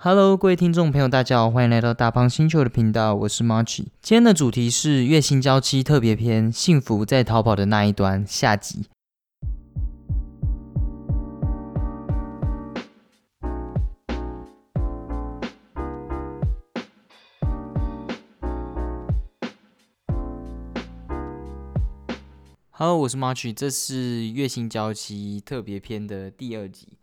Hello，各位听众朋友，大家好，欢迎来到大胖星球的频道，我是 March。今天的主题是月薪娇妻特别篇，幸福在逃跑的那一端下集。Hello，我是 March，这是月薪娇妻特别篇的第二集。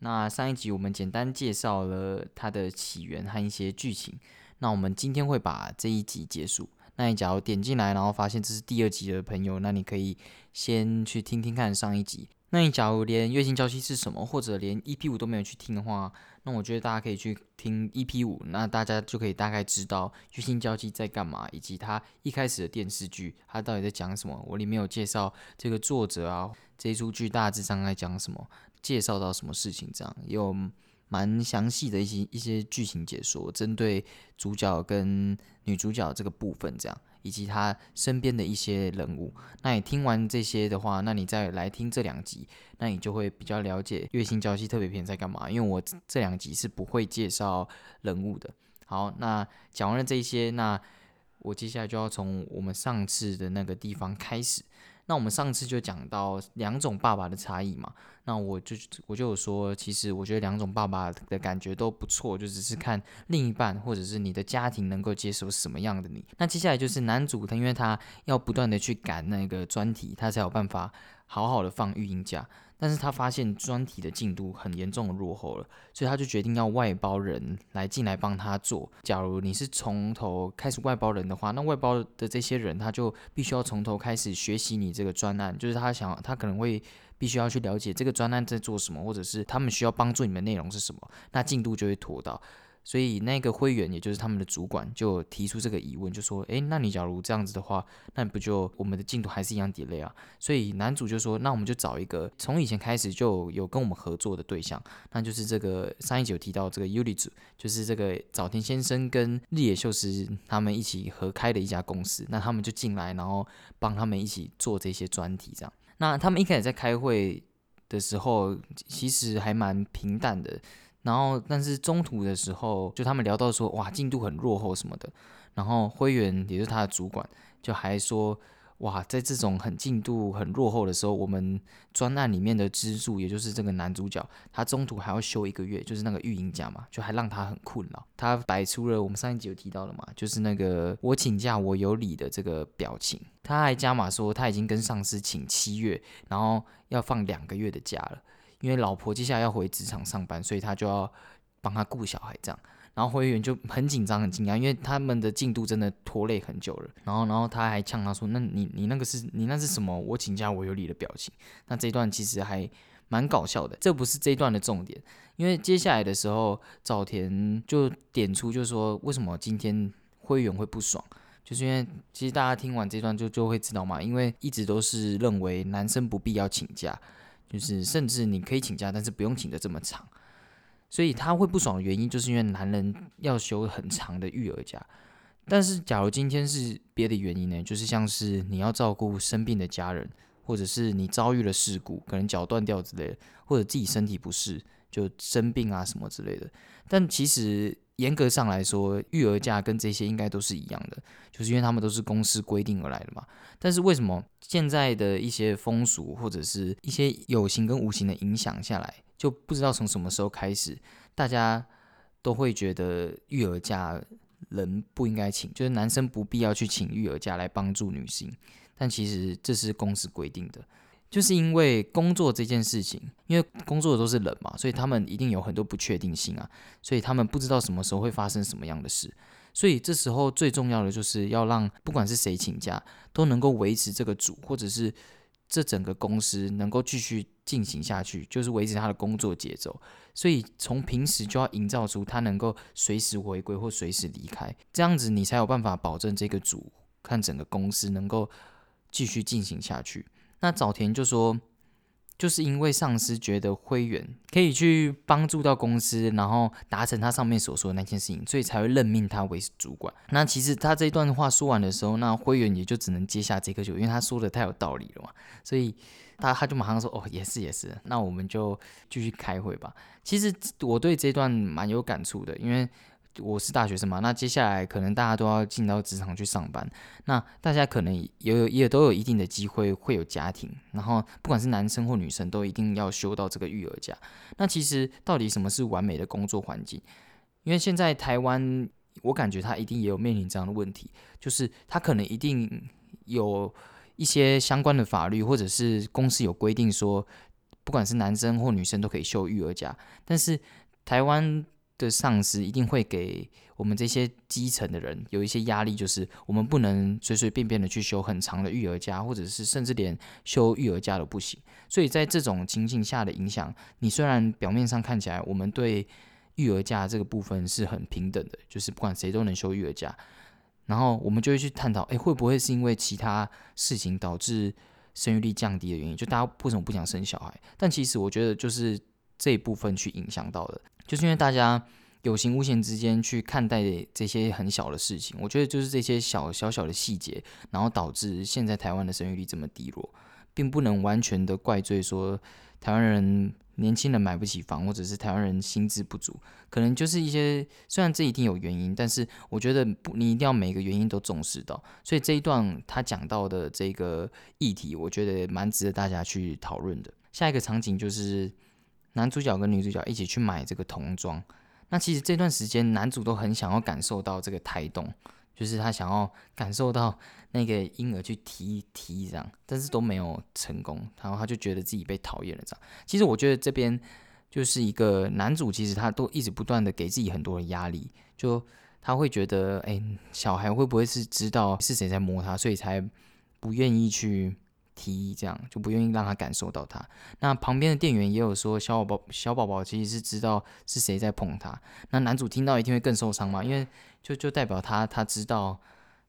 那上一集我们简单介绍了它的起源和一些剧情。那我们今天会把这一集结束。那你假如点进来，然后发现这是第二集的朋友，那你可以先去听听看上一集。那你假如连月薪交期是什么，或者连 EP 五都没有去听的话，那我觉得大家可以去听 EP 五，那大家就可以大概知道月薪交期在干嘛，以及它一开始的电视剧它到底在讲什么。我里面有介绍这个作者啊，这一出剧大致上在讲什么。介绍到什么事情，这样有蛮详细的一些一些剧情解说，针对主角跟女主角这个部分，这样以及他身边的一些人物。那你听完这些的话，那你再来听这两集，那你就会比较了解《月薪交期特别篇》在干嘛。因为我这两集是不会介绍人物的。好，那讲完了这些，那我接下来就要从我们上次的那个地方开始。那我们上次就讲到两种爸爸的差异嘛，那我就我就有说，其实我觉得两种爸爸的感觉都不错，就只是看另一半或者是你的家庭能够接受什么样的你。那接下来就是男主他，因为他要不断的去赶那个专题，他才有办法好好的放育婴假。但是他发现专题的进度很严重的落后了，所以他就决定要外包人来进来帮他做。假如你是从头开始外包人的话，那外包的这些人他就必须要从头开始学习你这个专案，就是他想他可能会必须要去了解这个专案在做什么，或者是他们需要帮助你的内容是什么，那进度就会拖到。所以那个会员，也就是他们的主管，就提出这个疑问，就说：“诶，那你假如这样子的话，那你不就我们的进度还是一样 delay 啊？”所以男主就说：“那我们就找一个从以前开始就有跟我们合作的对象，那就是这个上一集有提到这个 Uli 组，就是这个早田先生跟日野秀司他们一起合开的一家公司，那他们就进来，然后帮他们一起做这些专题，这样。那他们一开始在开会的时候，其实还蛮平淡的。”然后，但是中途的时候，就他们聊到说，哇，进度很落后什么的。然后灰原也是他的主管，就还说，哇，在这种很进度很落后的时候，我们专案里面的支柱，也就是这个男主角，他中途还要休一个月，就是那个育婴假嘛，就还让他很困扰。他摆出了我们上一集有提到的嘛，就是那个我请假我有理的这个表情。他还加码说，他已经跟上司请七月，然后要放两个月的假了。因为老婆接下来要回职场上班，所以他就要帮他顾小孩这样。然后会员就很紧张、很紧张，因为他们的进度真的拖累很久了。然后，然后他还呛他说：“那你、你那个是你那是什么？我请假我有理的表情。”那这一段其实还蛮搞笑的。这不是这一段的重点，因为接下来的时候，早田就点出，就是说为什么今天会员会不爽，就是因为其实大家听完这段就就会知道嘛，因为一直都是认为男生不必要请假。就是甚至你可以请假，但是不用请的这么长，所以他会不爽的原因，就是因为男人要休很长的育儿假。但是假如今天是别的原因呢？就是像是你要照顾生病的家人，或者是你遭遇了事故，可能脚断掉之类的，或者自己身体不适就生病啊什么之类的。但其实。严格上来说，育儿假跟这些应该都是一样的，就是因为他们都是公司规定而来的嘛。但是为什么现在的一些风俗或者是一些有形跟无形的影响下来，就不知道从什么时候开始，大家都会觉得育儿假人不应该请，就是男生不必要去请育儿假来帮助女性。但其实这是公司规定的。就是因为工作这件事情，因为工作的都是人嘛，所以他们一定有很多不确定性啊，所以他们不知道什么时候会发生什么样的事，所以这时候最重要的就是要让不管是谁请假，都能够维持这个组或者是这整个公司能够继续进行下去，就是维持他的工作节奏。所以从平时就要营造出他能够随时回归或随时离开，这样子你才有办法保证这个组看整个公司能够继续进行下去。那早田就说，就是因为上司觉得灰原可以去帮助到公司，然后达成他上面所说的那件事情，所以才会任命他为主管。那其实他这段话说完的时候，那灰原也就只能接下这颗球，因为他说的太有道理了嘛。所以他他就马上说哦，也是也是，那我们就继续开会吧。其实我对这段蛮有感触的，因为。我是大学生嘛，那接下来可能大家都要进到职场去上班，那大家可能也有也都有一定的机会会有家庭，然后不管是男生或女生都一定要休到这个育儿假。那其实到底什么是完美的工作环境？因为现在台湾，我感觉他一定也有面临这样的问题，就是他可能一定有一些相关的法律或者是公司有规定说，不管是男生或女生都可以休育儿假，但是台湾。的上司一定会给我们这些基层的人有一些压力，就是我们不能随随便便的去休很长的育儿假，或者是甚至连休育儿假都不行。所以在这种情境下的影响，你虽然表面上看起来我们对育儿假这个部分是很平等的，就是不管谁都能休育儿假，然后我们就会去探讨，诶，会不会是因为其他事情导致生育率降低的原因？就大家为什么不想生小孩？但其实我觉得就是这一部分去影响到的。就是因为大家有形无形之间去看待这些很小的事情，我觉得就是这些小小小的细节，然后导致现在台湾的生育率这么低落，并不能完全的怪罪说台湾人年轻人买不起房，或者是台湾人薪资不足，可能就是一些虽然这一定有原因，但是我觉得不，你一定要每个原因都重视到。所以这一段他讲到的这个议题，我觉得蛮值得大家去讨论的。下一个场景就是。男主角跟女主角一起去买这个童装，那其实这段时间男主都很想要感受到这个胎动，就是他想要感受到那个婴儿去踢踢这样，但是都没有成功，然后他就觉得自己被讨厌了这样。其实我觉得这边就是一个男主，其实他都一直不断的给自己很多的压力，就他会觉得，哎，小孩会不会是知道是谁在摸他，所以才不愿意去。提议这样就不愿意让他感受到他。那旁边的店员也有说，小宝宝小宝宝其实是知道是谁在碰他。那男主听到一定会更受伤嘛？因为就就代表他他知道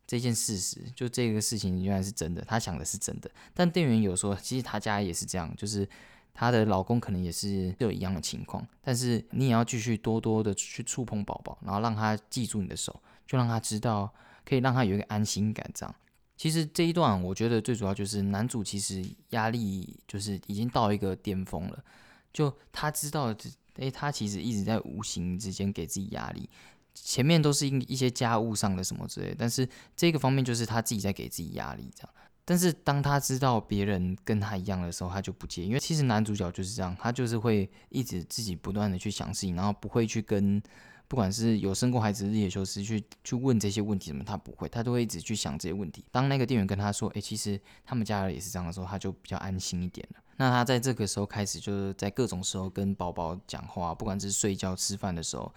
这件事实，就这个事情原来是真的，他想的是真的。但店员有说，其实他家也是这样，就是她的老公可能也是有一样的情况。但是你也要继续多多的去触碰宝宝，然后让他记住你的手，就让他知道，可以让他有一个安心感这样。其实这一段，我觉得最主要就是男主其实压力就是已经到一个巅峰了，就他知道，诶，他其实一直在无形之间给自己压力，前面都是一一些家务上的什么之类，但是这个方面就是他自己在给自己压力这样。但是当他知道别人跟他一样的时候，他就不接，因为其实男主角就是这样，他就是会一直自己不断的去想事情，然后不会去跟。不管是有生过孩子的日野修斯去去问这些问题，什么他不会，他都会一直去想这些问题。当那个店员跟他说：“诶，其实他们家人也是这样的时候，他就比较安心一点了。那他在这个时候开始，就是在各种时候跟宝宝讲话，不管是睡觉、吃饭的时候，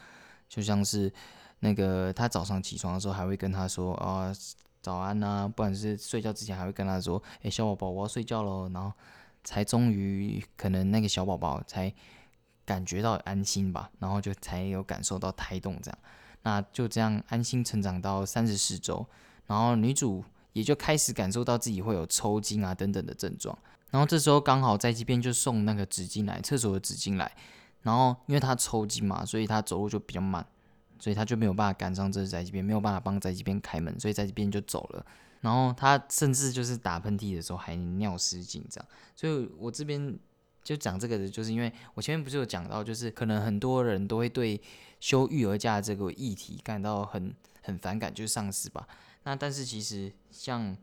就像是那个他早上起床的时候，还会跟他说：“啊，早安呐。”不管是睡觉之前，还会跟他说：“诶，小宝宝，我要睡觉喽。”然后才终于可能那个小宝宝才。感觉到安心吧，然后就才有感受到胎动这样，那就这样安心成长到三十四周，然后女主也就开始感受到自己会有抽筋啊等等的症状，然后这时候刚好在这边就送那个纸巾来，厕所的纸巾来，然后因为她抽筋嘛，所以她走路就比较慢，所以她就没有办法赶上这在这边，没有办法帮在这边开门，所以在这边就走了，然后她甚至就是打喷嚏的时候还尿失禁这样，所以我这边。就讲这个的，就是因为我前面不是有讲到，就是可能很多人都会对休育儿假这个议题感到很很反感，就是上司吧。那但是其实像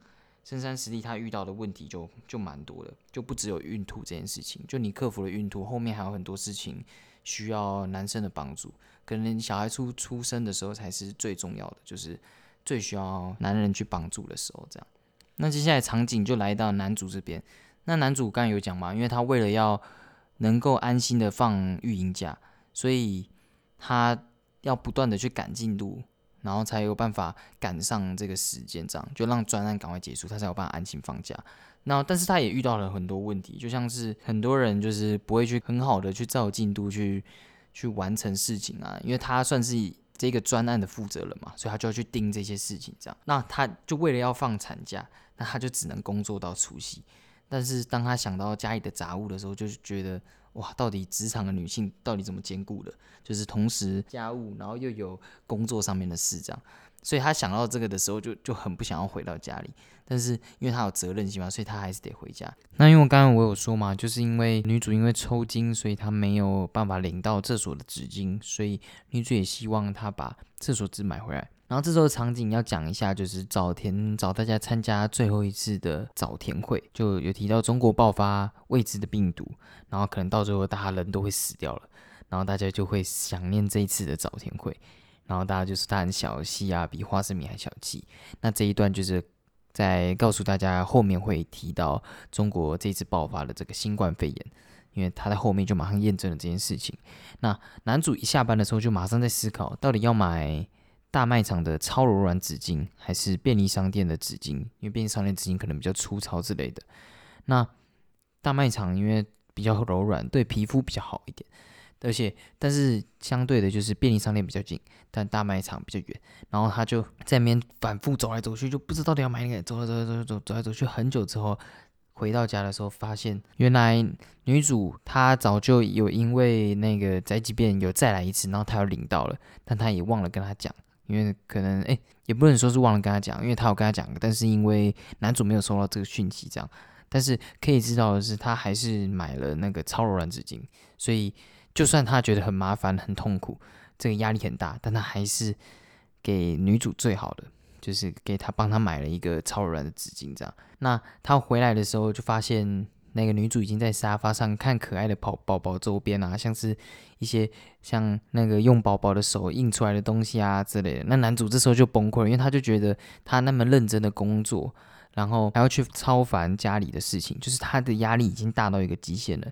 深山实力他遇到的问题就就蛮多的，就不只有孕吐这件事情。就你克服了孕吐，后面还有很多事情需要男生的帮助。可能小孩出出生的时候才是最重要的，就是最需要男人去帮助的时候。这样，那接下来场景就来到男主这边。那男主刚有讲嘛，因为他为了要能够安心的放育婴假，所以他要不断的去赶进度，然后才有办法赶上这个时间，这样就让专案赶快结束，他才有办法安心放假。那但是他也遇到了很多问题，就像是很多人就是不会去很好的去照进度去去完成事情啊，因为他算是这个专案的负责人嘛，所以他就要去盯这些事情，这样。那他就为了要放产假，那他就只能工作到除夕。但是当他想到家里的杂物的时候，就是觉得哇，到底职场的女性到底怎么兼顾的？就是同时家务，然后又有工作上面的事这样。所以他想到这个的时候，就就很不想要回到家里。但是因为他有责任心嘛，所以他还是得回家。那因为刚刚我有说嘛，就是因为女主因为抽筋，所以她没有办法领到厕所的纸巾，所以女主也希望他把厕所纸买回来。然后这时候场景要讲一下，就是早田找大家参加最后一次的早田会，就有提到中国爆发未知的病毒，然后可能到最后大家人都会死掉了，然后大家就会想念这一次的早田会，然后大家就是他很小气啊，比花生米还小气。那这一段就是在告诉大家后面会提到中国这次爆发的这个新冠肺炎，因为他在后面就马上验证了这件事情。那男主一下班的时候就马上在思考，到底要买。大卖场的超柔软纸巾，还是便利商店的纸巾？因为便利商店纸巾可能比较粗糙之类的。那大卖场因为比较柔软，对皮肤比较好一点。而且，但是相对的，就是便利商店比较近，但大卖场比较远。然后他就在那边反复走来走去，就不知道到底要买哪个。走走走走走走来走去很久之后，回到家的时候，发现原来女主她早就有因为那个宅急便有再来一次，然后她要领到了，但她也忘了跟他讲。因为可能哎，也不能说是忘了跟他讲，因为他有跟他讲，但是因为男主没有收到这个讯息，这样。但是可以知道的是，他还是买了那个超柔软纸巾，所以就算他觉得很麻烦、很痛苦，这个压力很大，但他还是给女主最好的，就是给他帮他买了一个超柔软的纸巾，这样。那他回来的时候就发现。那个女主已经在沙发上看可爱的宝宝宝周边啊，像是一些像那个用宝宝的手印出来的东西啊之类的。那男主这时候就崩溃了，因为他就觉得他那么认真的工作，然后还要去超凡家里的事情，就是他的压力已经大到一个极限了。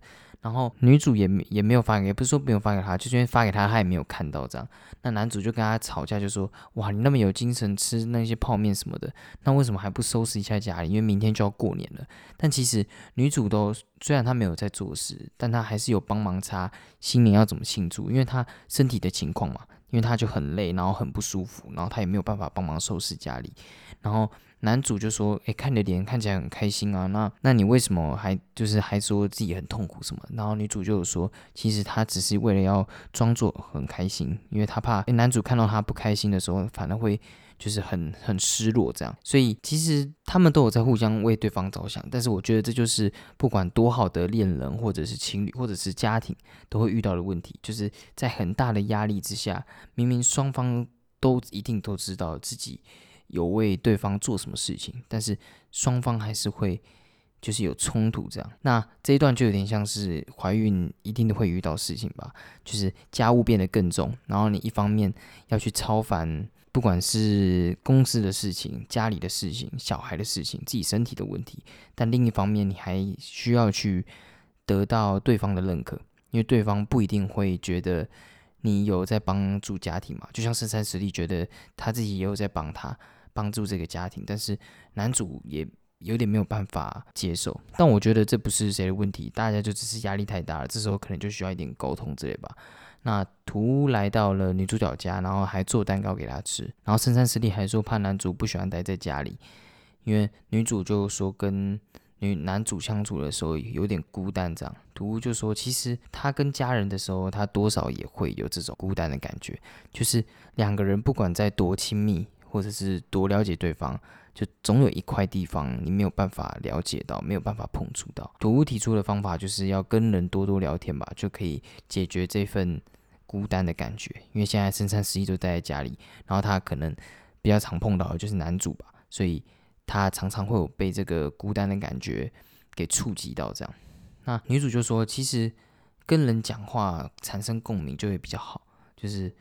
然后女主也也没有发给，不是说没有发给他，就是因为发给他他也没有看到这样。那男主就跟他吵架，就说：哇，你那么有精神吃那些泡面什么的，那为什么还不收拾一下家里？因为明天就要过年了。但其实女主都虽然她没有在做事，但她还是有帮忙擦新年要怎么庆祝，因为她身体的情况嘛，因为她就很累，然后很不舒服，然后她也没有办法帮忙收拾家里，然后。男主就说：“诶，看你的脸看起来很开心啊，那那你为什么还就是还说自己很痛苦什么？”然后女主就说：“其实她只是为了要装作很开心，因为她怕男主看到她不开心的时候，反而会就是很很失落这样。所以其实他们都有在互相为对方着想。但是我觉得这就是不管多好的恋人，或者是情侣，或者是家庭，都会遇到的问题，就是在很大的压力之下，明明双方都一定都知道自己。”有为对方做什么事情，但是双方还是会就是有冲突这样。那这一段就有点像是怀孕一定都会遇到事情吧，就是家务变得更重，然后你一方面要去超凡，不管是公司的事情、家里的事情、小孩的事情、自己身体的问题，但另一方面你还需要去得到对方的认可，因为对方不一定会觉得你有在帮助家庭嘛，就像深山实力觉得他自己也有在帮他。帮助这个家庭，但是男主也有点没有办法接受。但我觉得这不是谁的问题，大家就只是压力太大了。这时候可能就需要一点沟通之类吧。那图来到了女主角家，然后还做蛋糕给她吃。然后深山实力还说怕男主不喜欢待在家里，因为女主就说跟女男主相处的时候有点孤单。这样图就说其实他跟家人的时候，他多少也会有这种孤单的感觉，就是两个人不管在多亲密。或者是多了解对方，就总有一块地方你没有办法了解到，没有办法碰触到。土屋提出的方法就是要跟人多多聊天吧，就可以解决这份孤单的感觉。因为现在深山十一都待在家里，然后他可能比较常碰到的就是男主吧，所以他常常会有被这个孤单的感觉给触及到。这样，那女主就说，其实跟人讲话产生共鸣就会比较好，就是。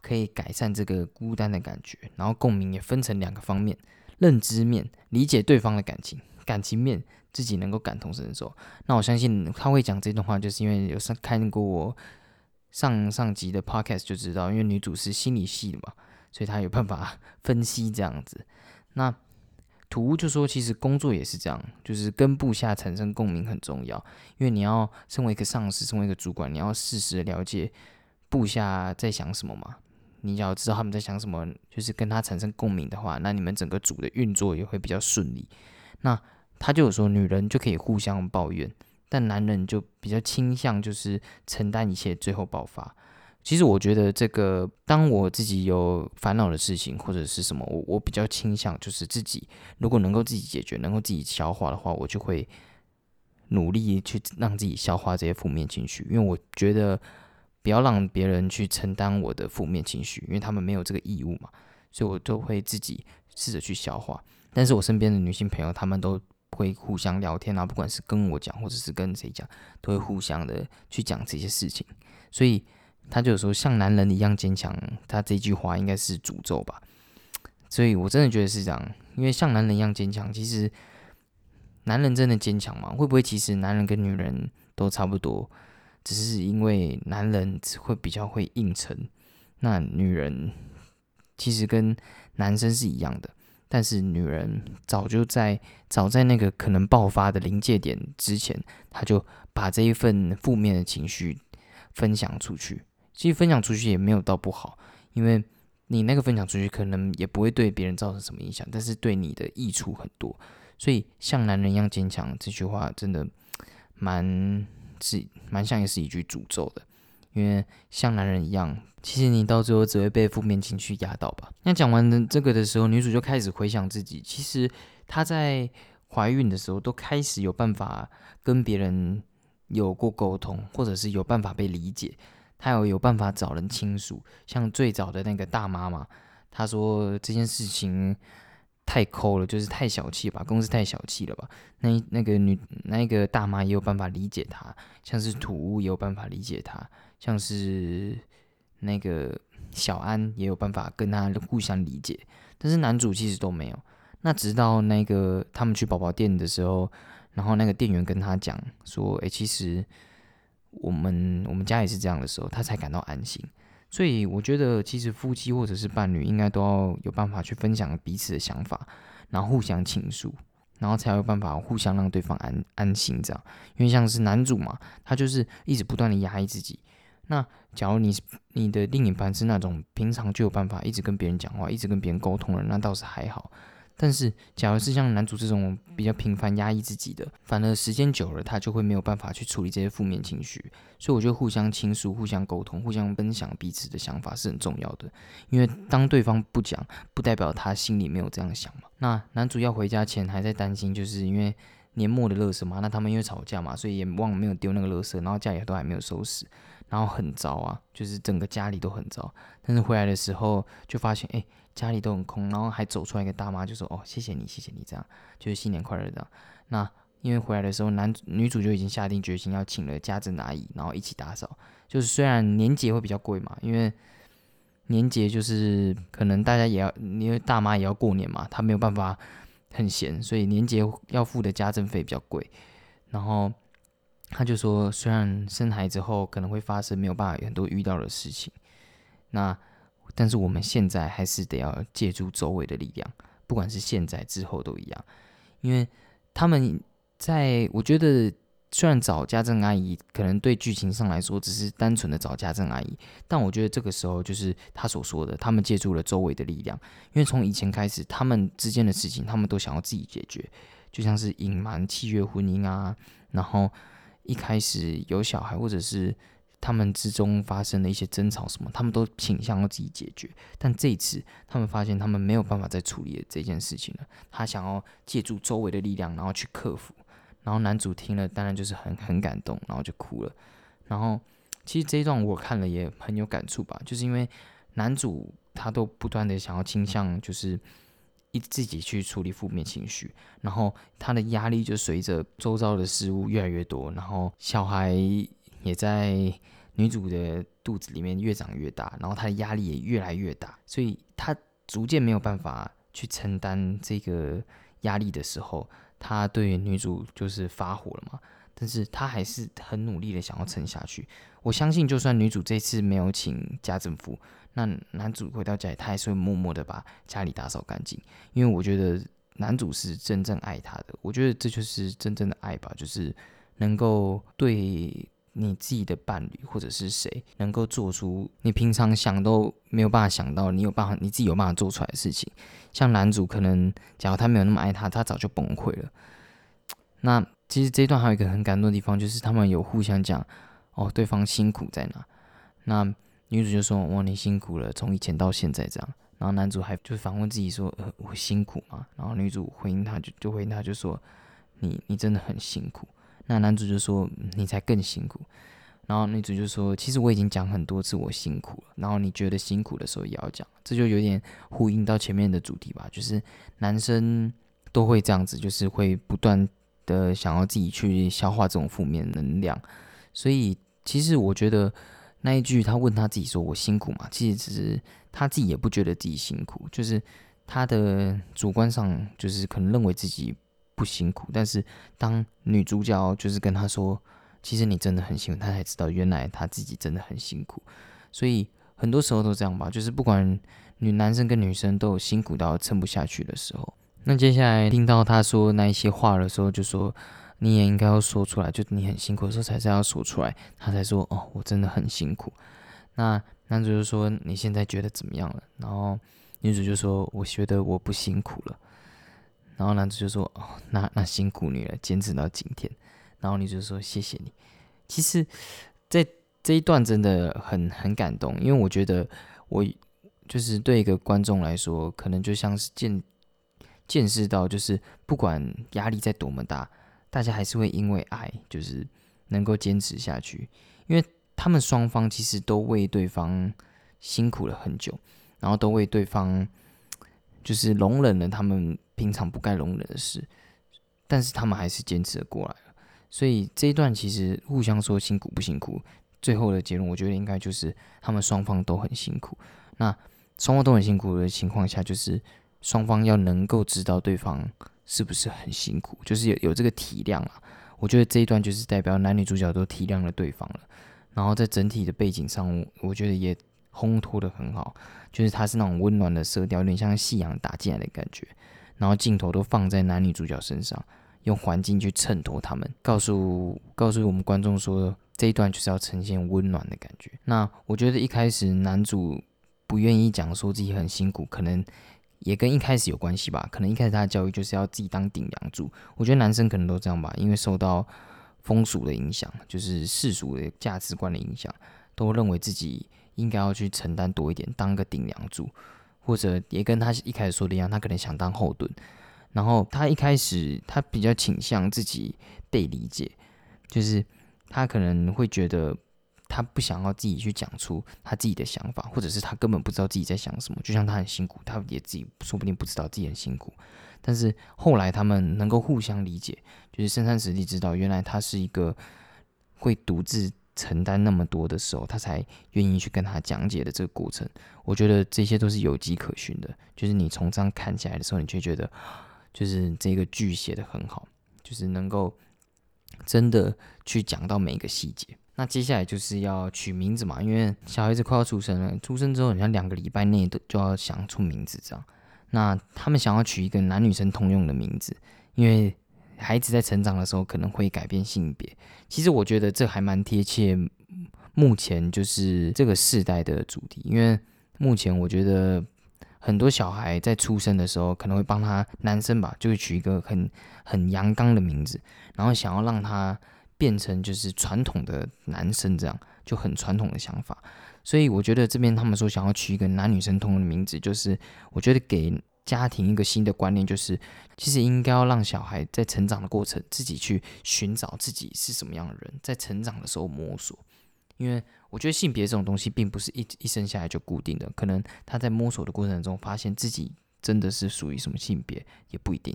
可以改善这个孤单的感觉，然后共鸣也分成两个方面：认知面，理解对方的感情；感情面，自己能够感同身受。那我相信他会讲这段话，就是因为有上看过我上上集的 podcast 就知道，因为女主是心理系的嘛，所以她有办法分析这样子。那图就说，其实工作也是这样，就是跟部下产生共鸣很重要，因为你要身为一个上司，身为一个主管，你要适时的了解部下在想什么嘛。你只要知道他们在想什么，就是跟他产生共鸣的话，那你们整个组的运作也会比较顺利。那他就有说，女人就可以互相抱怨，但男人就比较倾向就是承担一切，最后爆发。其实我觉得这个，当我自己有烦恼的事情或者是什么，我我比较倾向就是自己如果能够自己解决，能够自己消化的话，我就会努力去让自己消化这些负面情绪，因为我觉得不要让别人去承担我的负面情绪，因为他们没有这个义务嘛，所以我都会自己试着去消化。但是我身边的女性朋友，她们都会互相聊天啊，不管是跟我讲或者是跟谁讲，都会互相的去讲这些事情，所以。他就说像男人一样坚强，他这句话应该是诅咒吧，所以我真的觉得是这样，因为像男人一样坚强，其实男人真的坚强吗？会不会其实男人跟女人都差不多，只是因为男人只会比较会硬撑，那女人其实跟男生是一样的，但是女人早就在早在那个可能爆发的临界点之前，她就把这一份负面的情绪分享出去。其实分享出去也没有到不好，因为你那个分享出去可能也不会对别人造成什么影响，但是对你的益处很多。所以像男人一样坚强这句话真的蛮是蛮像也是一句诅咒的，因为像男人一样，其实你到最后只会被负面情绪压倒吧。那讲完这个的时候，女主就开始回想自己，其实她在怀孕的时候都开始有办法跟别人有过沟通，或者是有办法被理解。她有有办法找人倾诉，像最早的那个大妈嘛，她说这件事情太抠了，就是太小气吧，公司太小气了吧。那那个女那个大妈也有办法理解他，像是土屋也有办法理解他，像是那个小安也有办法跟他互相理解，但是男主其实都没有。那直到那个他们去宝宝店的时候，然后那个店员跟他讲说：“诶，其实。”我们我们家也是这样的时候，他才感到安心。所以我觉得，其实夫妻或者是伴侣，应该都要有办法去分享彼此的想法，然后互相倾诉，然后才有办法互相让对方安安心。这样，因为像是男主嘛，他就是一直不断的压抑自己。那假如你你的另一半是那种平常就有办法一直跟别人讲话，一直跟别人沟通的，那倒是还好。但是，假如是像男主这种比较频繁压抑自己的，反而时间久了，他就会没有办法去处理这些负面情绪。所以，我觉得互相倾诉、互相沟通、互相分享彼此的想法是很重要的。因为当对方不讲，不代表他心里没有这样想嘛。那男主要回家前还在担心，就是因为年末的乐色嘛。那他们因为吵架嘛，所以也忘了没有丢那个乐色，然后家里都还没有收拾，然后很糟啊，就是整个家里都很糟。但是回来的时候就发现，哎。家里都很空，然后还走出来一个大妈，就说：“哦，谢谢你，谢谢你，这样就是新年快乐这样。”那因为回来的时候，男女主就已经下定决心要请了家政阿姨，然后一起打扫。就是虽然年节会比较贵嘛，因为年节就是可能大家也要，因为大妈也要过年嘛，她没有办法很闲，所以年节要付的家政费比较贵。然后他就说，虽然生孩子后可能会发生没有办法很多遇到的事情，那。但是我们现在还是得要借助周围的力量，不管是现在之后都一样，因为他们在我觉得虽然找家政阿姨可能对剧情上来说只是单纯的找家政阿姨，但我觉得这个时候就是他所说的，他们借助了周围的力量，因为从以前开始，他们之间的事情他们都想要自己解决，就像是隐瞒契约婚姻啊，然后一开始有小孩或者是。他们之中发生的一些争吵什么，他们都倾向要自己解决。但这一次，他们发现他们没有办法再处理这件事情了。他想要借助周围的力量，然后去克服。然后男主听了，当然就是很很感动，然后就哭了。然后其实这一段我看了也很有感触吧，就是因为男主他都不断的想要倾向，就是一自己去处理负面情绪，然后他的压力就随着周遭的事物越来越多，然后小孩。也在女主的肚子里面越长越大，然后她的压力也越来越大，所以她逐渐没有办法去承担这个压力的时候，她对女主就是发火了嘛。但是她还是很努力的想要撑下去。我相信，就算女主这次没有请家政妇，那男主回到家里，他还是会默默的把家里打扫干净。因为我觉得男主是真正爱她的，我觉得这就是真正的爱吧，就是能够对。你自己的伴侣或者是谁能够做出你平常想都没有办法想到，你有办法你自己有办法做出来的事情。像男主可能，假如他没有那么爱他，他早就崩溃了。那其实这一段还有一个很感动的地方，就是他们有互相讲哦，对方辛苦在哪。那女主就说：“哇，你辛苦了，从以前到现在这样。”然后男主还就反问自己说：“呃，我辛苦吗？”然后女主回应他，就就回应他就说：“你你真的很辛苦。”那男主就说：“你才更辛苦。”然后女主就说：“其实我已经讲很多次我辛苦了，然后你觉得辛苦的时候也要讲，这就有点呼应到前面的主题吧，就是男生都会这样子，就是会不断的想要自己去消化这种负面能量。所以其实我觉得那一句他问他自己说我辛苦嘛，其实只是他自己也不觉得自己辛苦，就是他的主观上就是可能认为自己不辛苦，但是当女主角就是跟他说。”其实你真的很辛苦，他才知道原来他自己真的很辛苦，所以很多时候都这样吧，就是不管女男生跟女生都有辛苦到撑不下去的时候。那接下来听到他说那一些话的时候，就说你也应该要说出来，就你很辛苦的时候才是要说出来。他才说哦，我真的很辛苦。那男主就说你现在觉得怎么样了？然后女主就说我觉得我不辛苦了。然后男主就说哦，那那辛苦你了，坚持到今天。然后你就说谢谢你。其实，在这一段真的很很感动，因为我觉得我就是对一个观众来说，可能就像是见见识到，就是不管压力再多么大，大家还是会因为爱，就是能够坚持下去。因为他们双方其实都为对方辛苦了很久，然后都为对方就是容忍了他们平常不该容忍的事，但是他们还是坚持了过来了。所以这一段其实互相说辛苦不辛苦，最后的结论我觉得应该就是他们双方都很辛苦。那双方都很辛苦的情况下，就是双方要能够知道对方是不是很辛苦，就是有有这个体谅啊。我觉得这一段就是代表男女主角都体谅了对方了。然后在整体的背景上，我觉得也烘托的很好，就是它是那种温暖的色调，有点像夕阳打进来的感觉。然后镜头都放在男女主角身上。用环境去衬托他们，告诉告诉我们观众说这一段就是要呈现温暖的感觉。那我觉得一开始男主不愿意讲说自己很辛苦，可能也跟一开始有关系吧。可能一开始他的教育就是要自己当顶梁柱。我觉得男生可能都这样吧，因为受到风俗的影响，就是世俗的价值观的影响，都认为自己应该要去承担多一点，当个顶梁柱，或者也跟他一开始说的一样，他可能想当后盾。然后他一开始他比较倾向自己被理解，就是他可能会觉得他不想要自己去讲出他自己的想法，或者是他根本不知道自己在想什么。就像他很辛苦，他也自己说不定不知道自己很辛苦。但是后来他们能够互相理解，就是深山实地知道原来他是一个会独自承担那么多的时候，他才愿意去跟他讲解的这个过程。我觉得这些都是有迹可循的。就是你从这样看起来的时候，你就觉得。就是这个剧写的很好，就是能够真的去讲到每一个细节。那接下来就是要取名字嘛，因为小孩子快要出生了，出生之后好像两个礼拜内都就要想出名字这样。那他们想要取一个男女生通用的名字，因为孩子在成长的时候可能会改变性别。其实我觉得这还蛮贴切目前就是这个世代的主题，因为目前我觉得。很多小孩在出生的时候，可能会帮他男生吧，就会取一个很很阳刚的名字，然后想要让他变成就是传统的男生，这样就很传统的想法。所以我觉得这边他们说想要取一个男女生通的名字，就是我觉得给家庭一个新的观念，就是其实应该要让小孩在成长的过程自己去寻找自己是什么样的人，在成长的时候摸索，因为。我觉得性别这种东西并不是一一生下来就固定的，可能他在摸索的过程中发现自己真的是属于什么性别也不一定。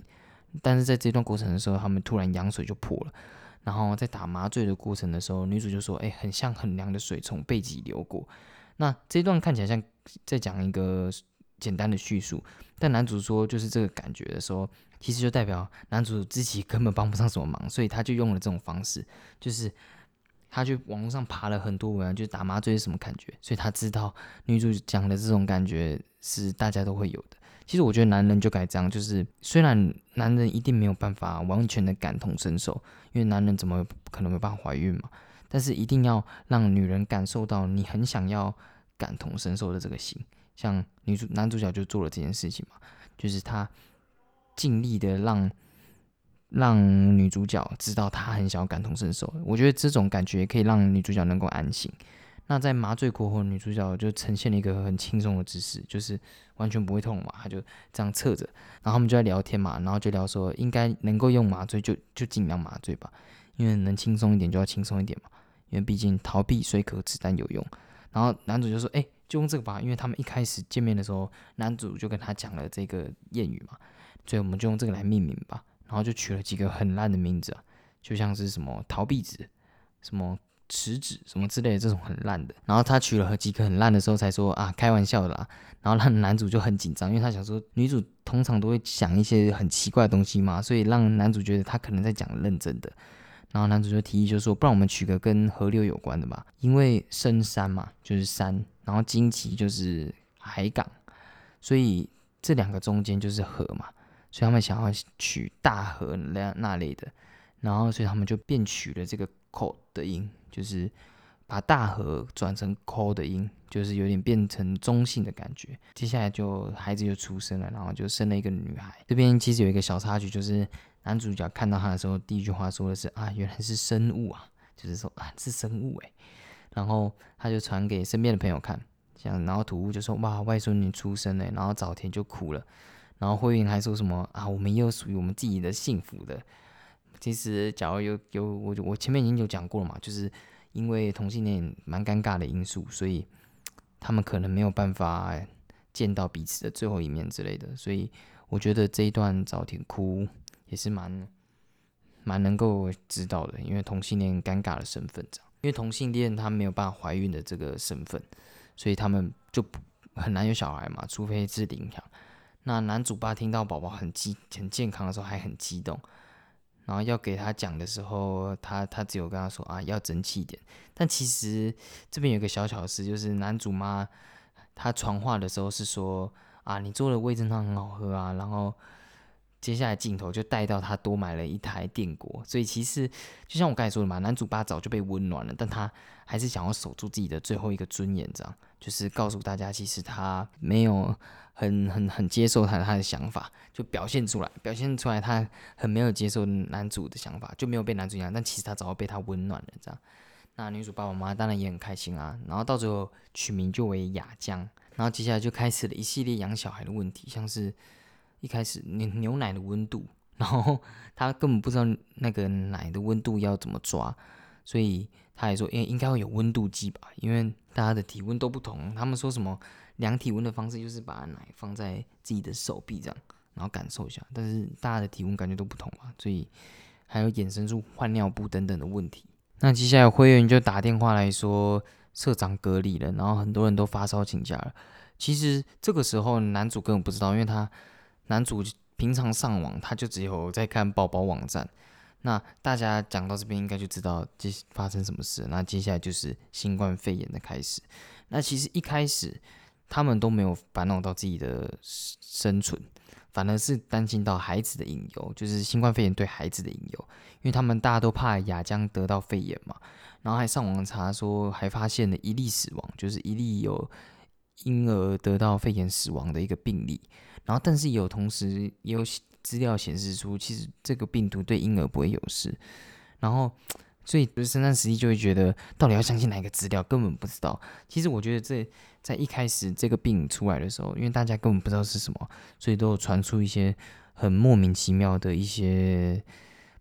但是在这段过程的时候，他们突然羊水就破了，然后在打麻醉的过程的时候，女主就说：“哎，很像很凉的水从背脊流过。”那这段看起来像在讲一个简单的叙述，但男主说就是这个感觉的时候，其实就代表男主自己根本帮不上什么忙，所以他就用了这种方式，就是。他去网络上爬了很多文案，就是打麻醉是什么感觉，所以他知道女主讲的这种感觉是大家都会有的。其实我觉得男人就该这样，就是虽然男人一定没有办法完全的感同身受，因为男人怎么可能没办法怀孕嘛？但是一定要让女人感受到你很想要感同身受的这个心。像女主男主角就做了这件事情嘛，就是他尽力的让让女主角知道他很想要感同身受。我觉得这种感觉可以让女主角能够安心。那在麻醉过后，女主角就呈现了一个很轻松的姿势，就是完全不会痛嘛，她就这样侧着，然后他们就在聊天嘛，然后就聊说应该能够用麻醉就就尽量麻醉吧，因为能轻松一点就要轻松一点嘛，因为毕竟逃避虽可耻但有用。然后男主就说：“哎，就用这个吧，因为他们一开始见面的时候，男主就跟他讲了这个谚语嘛，所以我们就用这个来命名吧。然后就取了几个很烂的名字啊，就像是什么逃避子、什么池子什么之类的这种很烂的。然后他取了几个很烂的时候，才说啊，开玩笑的啦。然后让男主就很紧张，因为他想说女主通常都会想一些很奇怪的东西嘛，所以让男主觉得他可能在讲认真的。”然后男主就提议，就说：“不然我们取个跟河流有关的吧，因为深山嘛，就是山，然后荆棘就是海港，所以这两个中间就是河嘛，所以他们想要取大河那那类的，然后所以他们就变取了这个 ‘co’ 的音，就是把大河转成 ‘co’ 的音，就是有点变成中性的感觉。接下来就孩子就出生了，然后就生了一个女孩。这边其实有一个小插曲，就是。男主角看到他的时候，第一句话说的是：“啊，原来是生物啊，就是说啊，是生物诶。然后他就传给身边的朋友看，像然后土屋就说：“哇，外孙女出生了。”然后早田就哭了，然后慧云还说什么：“啊，我们也有属于我们自己的幸福的。”其实，假如有有我我前面已经有讲过了嘛，就是因为同性恋蛮尴尬的因素，所以他们可能没有办法见到彼此的最后一面之类的。所以我觉得这一段早田哭。也是蛮蛮能够知道的，因为同性恋尴尬的身份这样，因为同性恋他没有办法怀孕的这个身份，所以他们就很难有小孩嘛，除非是领养。那男主爸听到宝宝很激很健康的时候还很激动，然后要给他讲的时候，他他只有跟他说啊要争气一点。但其实这边有个小巧事，就是男主妈他传话的时候是说啊你做的味噌汤很好喝啊，然后。接下来镜头就带到他多买了一台电锅，所以其实就像我刚才说的嘛，男主爸早就被温暖了，但他还是想要守住自己的最后一个尊严，这样就是告诉大家，其实他没有很很很接受他他的想法，就表现出来，表现出来他很没有接受男主的想法，就没有被男主养，但其实他早就被他温暖了，这样。那女主爸爸妈妈当然也很开心啊，然后到最后取名就为雅江，然后接下来就开始了一系列养小孩的问题，像是。一开始牛牛奶的温度，然后他根本不知道那个奶的温度要怎么抓，所以他还说，应应该会有温度计吧，因为大家的体温都不同。他们说什么量体温的方式就是把奶放在自己的手臂这样，然后感受一下，但是大家的体温感觉都不同嘛，所以还有衍生出换尿布等等的问题。那接下来会员就打电话来说，社长隔离了，然后很多人都发烧请假了。其实这个时候男主根本不知道，因为他。男主平常上网，他就只有在看宝宝网站。那大家讲到这边，应该就知道接发生什么事。那接下来就是新冠肺炎的开始。那其实一开始他们都没有烦恼到自己的生存，反而是担心到孩子的隐忧，就是新冠肺炎对孩子的隐忧。因为他们大家都怕亚江得到肺炎嘛，然后还上网查说，还发现了一例死亡，就是一例有婴儿得到肺炎死亡的一个病例。然后，但是有同时也有资料显示出，其实这个病毒对婴儿不会有事。然后，所以就是圣诞时期就会觉得，到底要相信哪一个资料，根本不知道。其实我觉得这在一开始这个病出来的时候，因为大家根本不知道是什么，所以都有传出一些很莫名其妙的一些。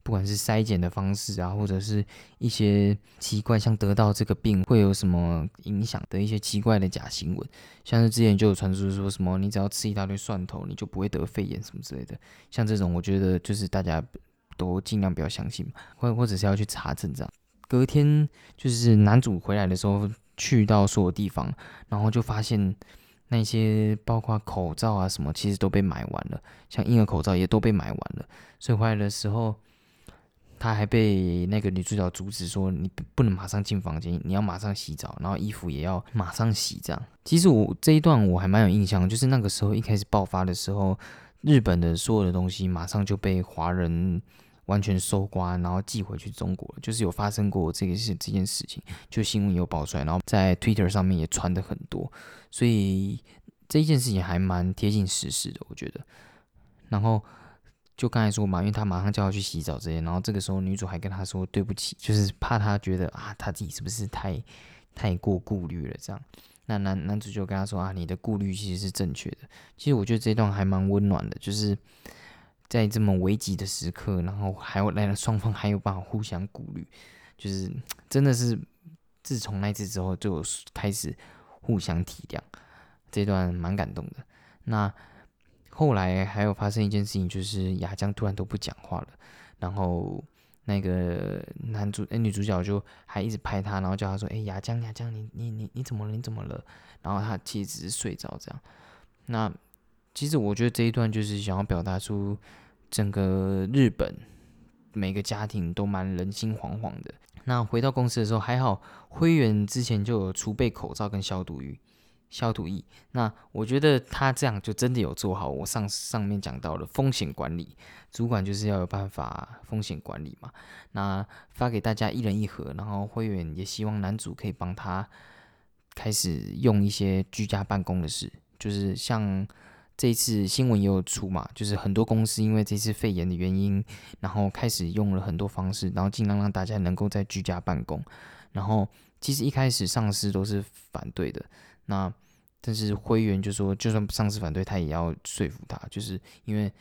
不管是筛检的方式啊，或者是一些奇怪，像得到这个病会有什么影响的一些奇怪的假新闻，像是之前就有传出说什么你只要吃一大堆蒜头，你就不会得肺炎什么之类的。像这种，我觉得就是大家都尽量不要相信嘛，或或者是要去查证这样。隔天就是男主回来的时候，去到所有地方，然后就发现那些包括口罩啊什么，其实都被买完了，像婴儿口罩也都被买完了，所以回来的时候。他还被那个女主角阻止说：“你不能马上进房间，你要马上洗澡，然后衣服也要马上洗。”这样，其实我这一段我还蛮有印象，就是那个时候一开始爆发的时候，日本的所有的东西马上就被华人完全收刮，然后寄回去中国，就是有发生过这个事这件事情，就新闻有爆出来，然后在 Twitter 上面也传的很多，所以这一件事情还蛮贴近实事的，我觉得。然后。就刚才说嘛，因为他马上就要去洗澡这些，然后这个时候女主还跟他说对不起，就是怕他觉得啊，他自己是不是太太过顾虑了这样。那男男主就跟他说啊，你的顾虑其实是正确的。其实我觉得这段还蛮温暖的，就是在这么危急的时刻，然后还有来了双方还有办法互相顾虑，就是 真的是自从那次之后就开始互相体谅，这段蛮感动的。那后来还有发生一件事情，就是雅江突然都不讲话了，然后。那个男主哎，女主角就还一直拍他，然后叫他说：“哎，雅江，雅江，你你你你怎么了？你怎么了？”然后他其实只是睡着这样。那其实我觉得这一段就是想要表达出整个日本每个家庭都蛮人心惶惶的。那回到公司的时候，还好灰原之前就有储备口罩跟消毒液。消毒液，那我觉得他这样就真的有做好。我上上面讲到的风险管理，主管就是要有办法风险管理嘛。那发给大家一人一盒，然后会员也希望男主可以帮他开始用一些居家办公的事，就是像这次新闻也有出嘛，就是很多公司因为这次肺炎的原因，然后开始用了很多方式，然后尽量让大家能够在居家办公。然后其实一开始上司都是反对的。那但是灰原就说，就算上司反对，他也要说服他，就是因为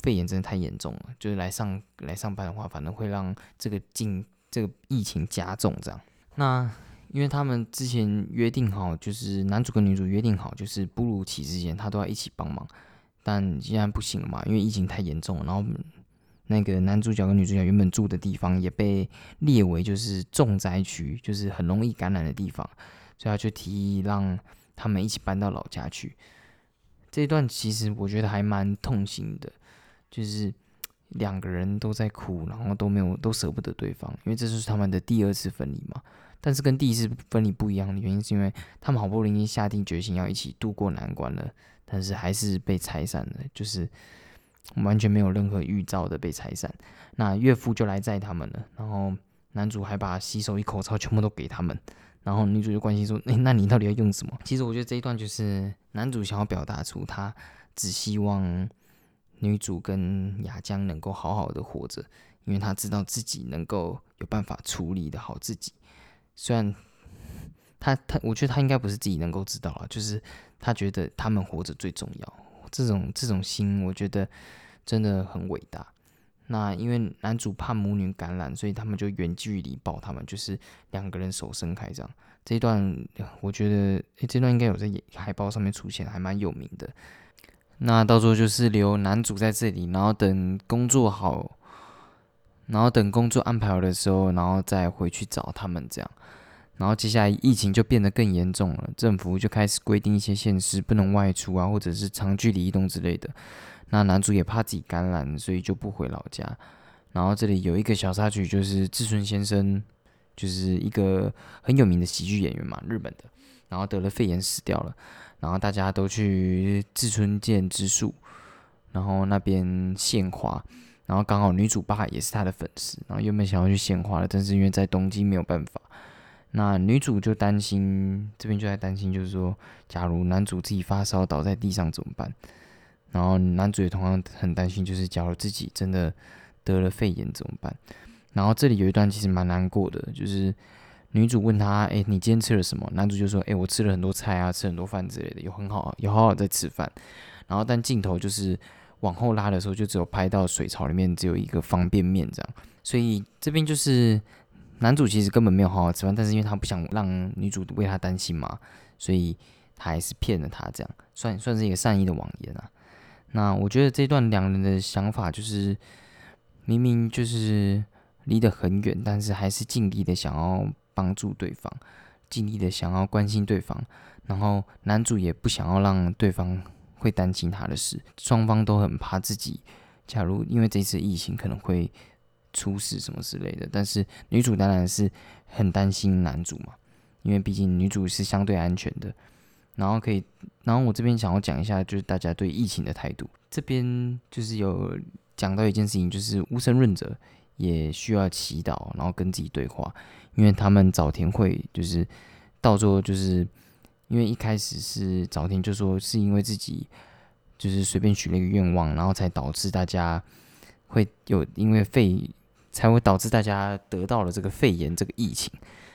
肺炎真的太严重了，就是来上来上班的话，反正会让这个进这个疫情加重这样。那因为他们之前约定好，就是男主跟女主约定好，就是哺乳期之前他都要一起帮忙，但现在不行了嘛，因为疫情太严重了，然后那个男主角跟女主角原本住的地方也被列为就是重灾区，就是很容易感染的地方。所以他就提议让他们一起搬到老家去。这一段其实我觉得还蛮痛心的，就是两个人都在哭，然后都没有都舍不得对方，因为这就是他们的第二次分离嘛。但是跟第一次分离不一样的原因，是因为他们好不容易下定决心要一起度过难关了，但是还是被拆散了，就是完全没有任何预兆的被拆散。那岳父就来载他们了，然后男主还把洗手液、口罩全部都给他们。然后女主就关心说：“诶，那你到底要用什么？”其实我觉得这一段就是男主想要表达出他只希望女主跟雅江能够好好的活着，因为他知道自己能够有办法处理的好自己。虽然他他，我觉得他应该不是自己能够知道啊，就是他觉得他们活着最重要。这种这种心，我觉得真的很伟大。那因为男主怕母女感染，所以他们就远距离抱他们，就是两个人手伸开这样。这一段我觉得，诶，这段应该有在海报上面出现，还蛮有名的。那到时候就是留男主在这里，然后等工作好，然后等工作安排好的时候，然后再回去找他们这样。然后接下来疫情就变得更严重了，政府就开始规定一些限制，不能外出啊，或者是长距离移动之类的。那男主也怕自己感染，所以就不回老家。然后这里有一个小插曲，就是志村先生，就是一个很有名的喜剧演员嘛，日本的，然后得了肺炎死掉了。然后大家都去志村健之树，然后那边献花。然后刚好女主爸也是他的粉丝，然后原本想要去献花的，但是因为在东京没有办法。那女主就担心，这边就在担心，就是说，假如男主自己发烧倒在地上怎么办？然后男主也同样很担心，就是假如自己真的得了肺炎怎么办？然后这里有一段其实蛮难过的，就是女主问他：“哎，你今天吃了什么？”男主就说：“哎，我吃了很多菜啊，吃很多饭之类的，有很好，有好好在吃饭。”然后但镜头就是往后拉的时候，就只有拍到水槽里面只有一个方便面这样。所以这边就是男主其实根本没有好好吃饭，但是因为他不想让女主为他担心嘛，所以他还是骗了他，这样算算是一个善意的谎言啊。那我觉得这段两人的想法就是，明明就是离得很远，但是还是尽力的想要帮助对方，尽力的想要关心对方。然后男主也不想要让对方会担心他的事，双方都很怕自己，假如因为这次疫情可能会出事什么之类的。但是女主当然是很担心男主嘛，因为毕竟女主是相对安全的。然后可以，然后我这边想要讲一下，就是大家对疫情的态度。这边就是有讲到一件事情，就是无神论者也需要祈祷，然后跟自己对话，因为他们早田会就是到时候，就是因为一开始是早田就说是因为自己就是随便许了一个愿望，然后才导致大家会有因为肺才会导致大家得到了这个肺炎这个疫情，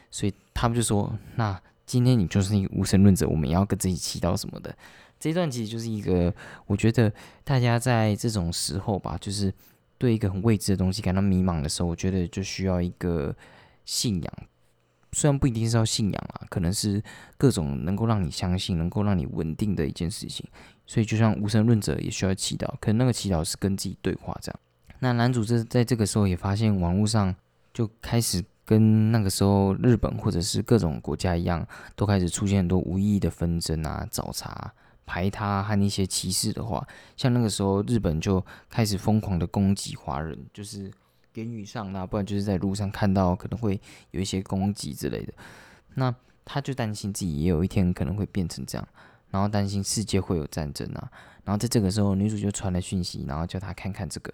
所以他们就说，那今天你就是一个无神论者，我们也要跟自己祈祷什么的。这一段其实就是一个，我觉得大家在这种时候吧，就是对一个很未知的东西感到迷茫的时候，我觉得就需要一个信仰。虽然不一定是要信仰啊，可能是各种能够让你相信、能够让你稳定的一件事情。所以，就像无神论者也需要祈祷，可能那个祈祷是跟自己对话这样。那男主这在这个时候也发现，网络上就开始跟那个时候日本或者是各种国家一样，都开始出现很多无意义的纷争啊、找茬、排他和一些歧视的话。像那个时候，日本就开始疯狂的攻击华人，就是。言语上，那不然就是在路上看到可能会有一些攻击之类的，那他就担心自己也有一天可能会变成这样，然后担心世界会有战争啊，然后在这个时候，女主就传了讯息，然后叫他看看这个，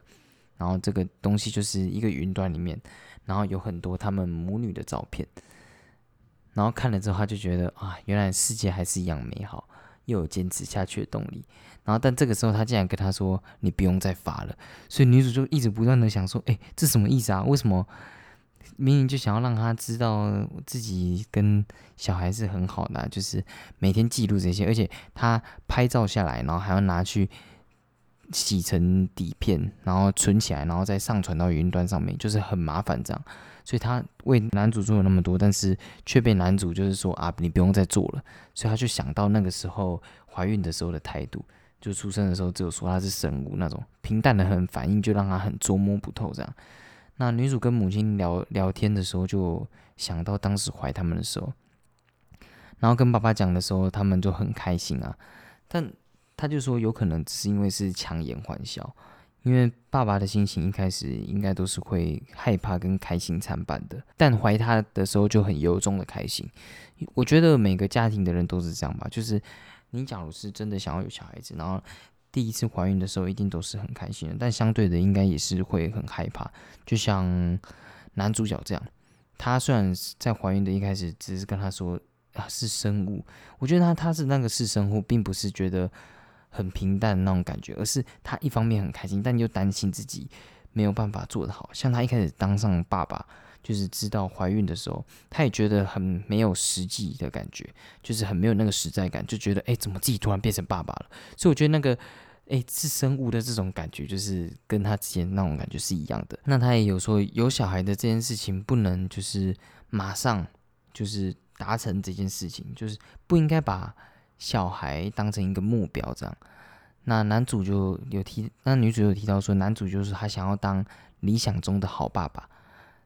然后这个东西就是一个云端里面，然后有很多他们母女的照片，然后看了之后，他就觉得啊，原来世界还是一样美好，又有坚持下去的动力。然后，但这个时候他竟然跟他说：“你不用再发了。”所以女主就一直不断的想说：“哎，这什么意思啊？为什么明明就想要让他知道自己跟小孩是很好的，就是每天记录这些，而且他拍照下来，然后还要拿去洗成底片，然后存起来，然后再上传到云端上面，就是很麻烦这样。所以他为男主做了那么多，但是却被男主就是说啊，你不用再做了。所以他就想到那个时候怀孕的时候的态度。”就出生的时候只有说他是神物那种平淡的很反应，就让他很捉摸不透这样。那女主跟母亲聊聊天的时候，就想到当时怀他们的时候，然后跟爸爸讲的时候，他们就很开心啊。但他就说有可能只是因为是强颜欢笑，因为爸爸的心情一开始应该都是会害怕跟开心参半的，但怀他的时候就很由衷的开心。我觉得每个家庭的人都是这样吧，就是。你假如是真的想要有小孩子，然后第一次怀孕的时候一定都是很开心的，但相对的应该也是会很害怕。就像男主角这样，他虽然在怀孕的一开始只是跟他说啊是生物，我觉得他他是那个是生物，并不是觉得很平淡的那种感觉，而是他一方面很开心，但又担心自己没有办法做得好。像他一开始当上爸爸。就是知道怀孕的时候，他也觉得很没有实际的感觉，就是很没有那个实在感，就觉得哎，怎么自己突然变成爸爸了？所以我觉得那个哎是生物的这种感觉，就是跟他之前那种感觉是一样的。那他也有说，有小孩的这件事情不能就是马上就是达成这件事情，就是不应该把小孩当成一个目标这样。那男主就有提，那女主有提到说，男主就是他想要当理想中的好爸爸。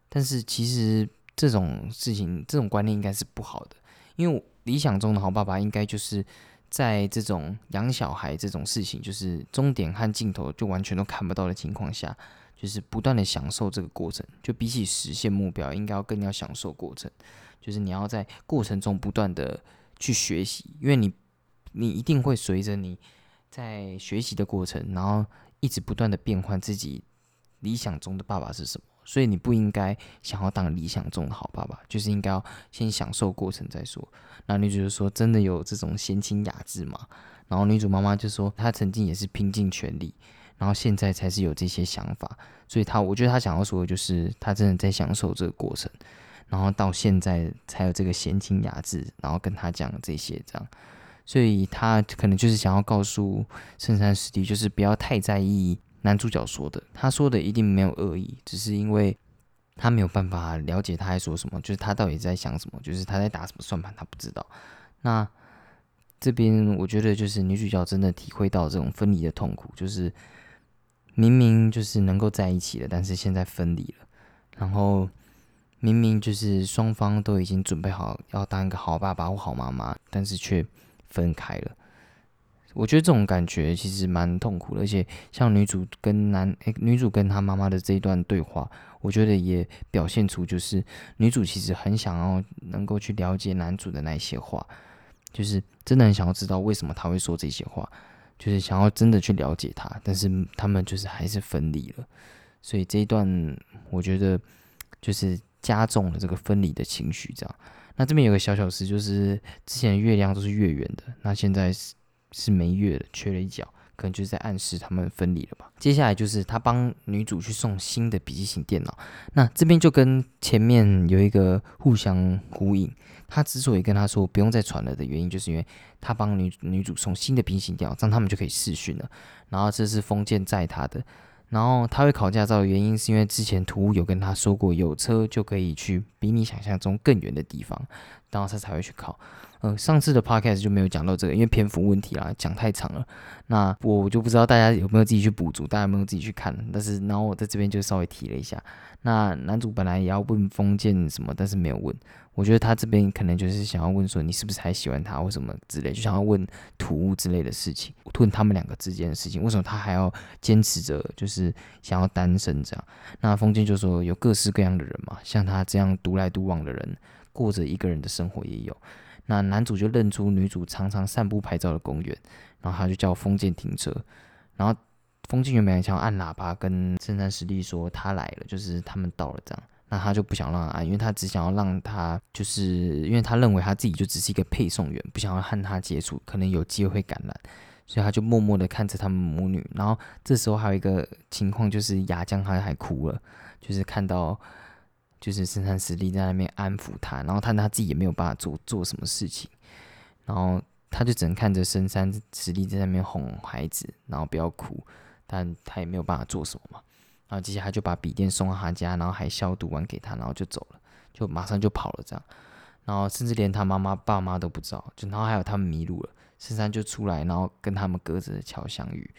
但是其实这种事情，这种观念应该是不好的，因为理想中的好爸爸应该就是在这种养小孩这种事情，就是终点和尽头就完全都看不到的情况下，就是不断的享受这个过程。就比起实现目标，应该要更要享受过程，就是你要在过程中不断的去学习，因为你你一定会随着你在学习的过程，然后一直不断的变换自己理想中的爸爸是什么。所以你不应该想要当理想中的好爸爸，就是应该要先享受过程再说。那女主就说：“真的有这种闲情雅致吗？”然后女主妈妈就说：“她曾经也是拼尽全力，然后现在才是有这些想法。所以她，我觉得她想要说的就是，她真的在享受这个过程，然后到现在才有这个闲情雅致，然后跟她讲这些这样。所以他可能就是想要告诉圣山师弟，就是不要太在意。”男主角说的，他说的一定没有恶意，只是因为他没有办法了解他在说什么，就是他到底在想什么，就是他在打什么算盘，他不知道。那这边我觉得就是女主角真的体会到这种分离的痛苦，就是明明就是能够在一起了，但是现在分离了，然后明明就是双方都已经准备好要当一个好爸爸或好妈妈，但是却分开了。我觉得这种感觉其实蛮痛苦的，而且像女主跟男诶，女主跟她妈妈的这一段对话，我觉得也表现出就是女主其实很想要能够去了解男主的那些话，就是真的很想要知道为什么他会说这些话，就是想要真的去了解他，但是他们就是还是分离了，所以这一段我觉得就是加重了这个分离的情绪。这样，那这边有个小小事，就是之前月亮都是月圆的，那现在是。是没月的，缺了一角，可能就是在暗示他们分离了吧。接下来就是他帮女主去送新的笔记型电脑，那这边就跟前面有一个互相呼应。他之所以跟他说不用再传了的原因，就是因为他帮女女主送新的笔记型电脑，这样他们就可以试训了。然后这是封建在他的。然后他会考驾照的原因，是因为之前图有跟他说过，有车就可以去比你想象中更远的地方，然后他才会去考。呃，上次的 podcast 就没有讲到这个，因为篇幅问题啦，讲太长了。那我就不知道大家有没有自己去补足，大家有没有自己去看？但是，然后我在这边就稍微提了一下。那男主本来也要问封建什么，但是没有问。我觉得他这边可能就是想要问说，你是不是还喜欢他，或什么之类，就想要问土屋之类的事情，问他们两个之间的事情。为什么他还要坚持着，就是想要单身这样？那封建就说有各式各样的人嘛，像他这样独来独往的人，过着一个人的生活也有。那男主就认出女主常常散步拍照的公园，然后他就叫封建停车，然后封建原本想要按喇叭跟圣山实力说他来了，就是他们到了这样。那他就不想让他按，因为他只想要让他，就是因为他认为他自己就只是一个配送员，不想要和他接触，可能有机会感染，所以他就默默的看着他们母女。然后这时候还有一个情况，就是牙江他还哭了，就是看到就是深山实力在那边安抚他，然后他他自己也没有办法做做什么事情，然后他就只能看着深山实力在那边哄孩子，然后不要哭，但他也没有办法做什么嘛。然后接下来就把笔电送到他家，然后还消毒完给他，然后就走了，就马上就跑了这样。然后甚至连他妈妈、爸妈都不知道，就然后还有他们迷路了，深山就出来，然后跟他们隔着桥相遇。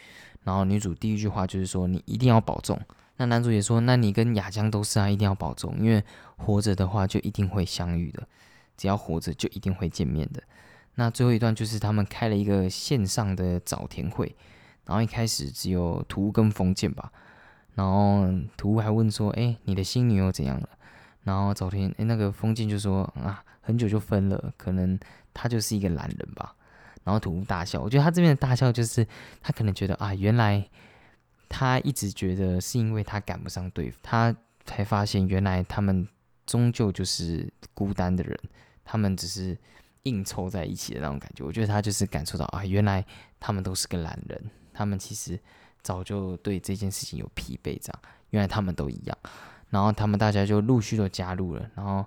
然后女主第一句话就是说：“你一定要保重。”那男主也说：“那你跟雅江都是啊，一定要保重，因为活着的话就一定会相遇的，只要活着就一定会见面的。”那最后一段就是他们开了一个线上的早田会，然后一开始只有图跟封建吧。然后图还问说：“哎，你的新女友怎样了？”然后早田哎，那个封建就说：“啊，很久就分了，可能他就是一个懒人吧。”然后图大笑，我觉得他这边的大笑就是他可能觉得啊，原来他一直觉得是因为他赶不上对方，他才发现原来他们终究就是孤单的人，他们只是硬凑在一起的那种感觉。我觉得他就是感受到啊，原来他们都是个懒人，他们其实。早就对这件事情有疲惫，这样，原来他们都一样，然后他们大家就陆续都加入了，然后，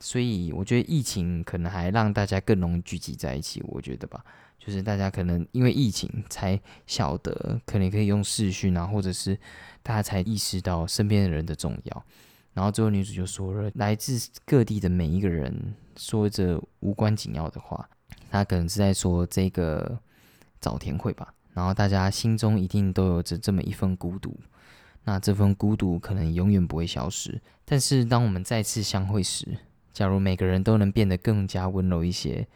所以我觉得疫情可能还让大家更容易聚集在一起，我觉得吧，就是大家可能因为疫情才晓得，可能可以用视讯啊，或者是大家才意识到身边的人的重要，然后最后女主就说了，来自各地的每一个人说着无关紧要的话，她可能是在说这个早田会吧。然后大家心中一定都有着这么一份孤独，那这份孤独可能永远不会消失。但是当我们再次相会时，假如每个人都能变得更加温柔一些，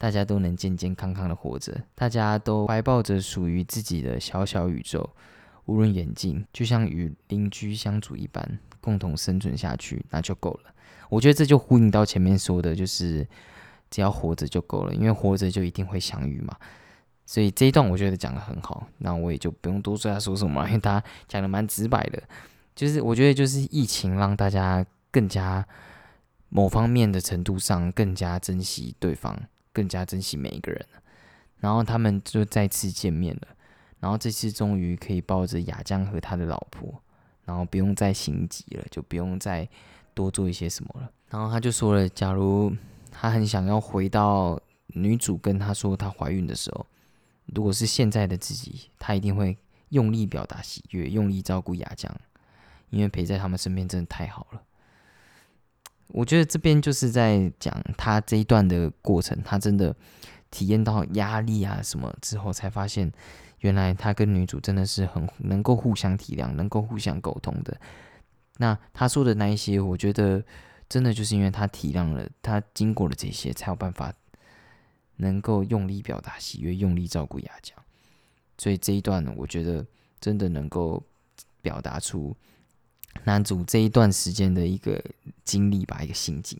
大家都能健健康康的活着，大家都怀抱着属于自己的小小宇宙，无论远近，就像与邻居相处一般，共同生存下去，那就够了。我觉得这就呼应到前面说的，就是只要活着就够了，因为活着就一定会相遇嘛。所以这一段我觉得讲的很好，那我也就不用多说他说什么，因为他讲的蛮直白的，就是我觉得就是疫情让大家更加某方面的程度上更加珍惜对方，更加珍惜每一个人，然后他们就再次见面了，然后这次终于可以抱着雅江和他的老婆，然后不用再心急了，就不用再多做一些什么了，然后他就说了，假如他很想要回到女主跟他说她怀孕的时候。如果是现在的自己，他一定会用力表达喜悦，用力照顾雅江，因为陪在他们身边真的太好了。我觉得这边就是在讲他这一段的过程，他真的体验到压力啊什么之后，才发现原来他跟女主真的是很能够互相体谅，能够互相沟通的。那他说的那一些，我觉得真的就是因为他体谅了，他经过了这些，才有办法。能够用力表达喜悦，用力照顾雅江，所以这一段，我觉得真的能够表达出男主这一段时间的一个经历吧，一个心境。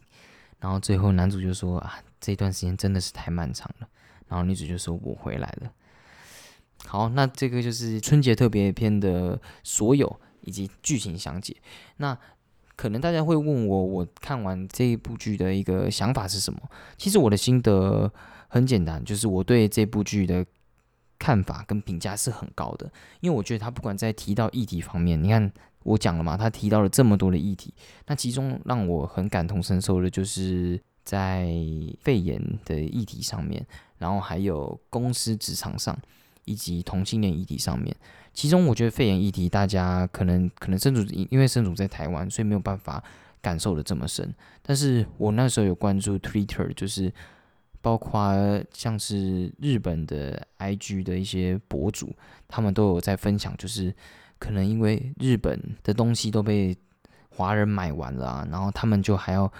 然后最后男主就说啊，这段时间真的是太漫长了。然后女主就说我回来了。好，那这个就是春节特别篇的所有以及剧情详解。那可能大家会问我，我看完这一部剧的一个想法是什么？其实我的心得。很简单，就是我对这部剧的看法跟评价是很高的，因为我觉得他不管在提到议题方面，你看我讲了嘛，他提到了这么多的议题，那其中让我很感同身受的就是在肺炎的议题上面，然后还有公司职场上以及同性恋议题上面。其中我觉得肺炎议题，大家可能可能身处因为身处在台湾，所以没有办法感受的这么深。但是我那时候有关注 Twitter，就是包括像是日本的 IG 的一些博主，他们都有在分享，就是可能因为日本的东西都被华人买完了啊，然后他们就还要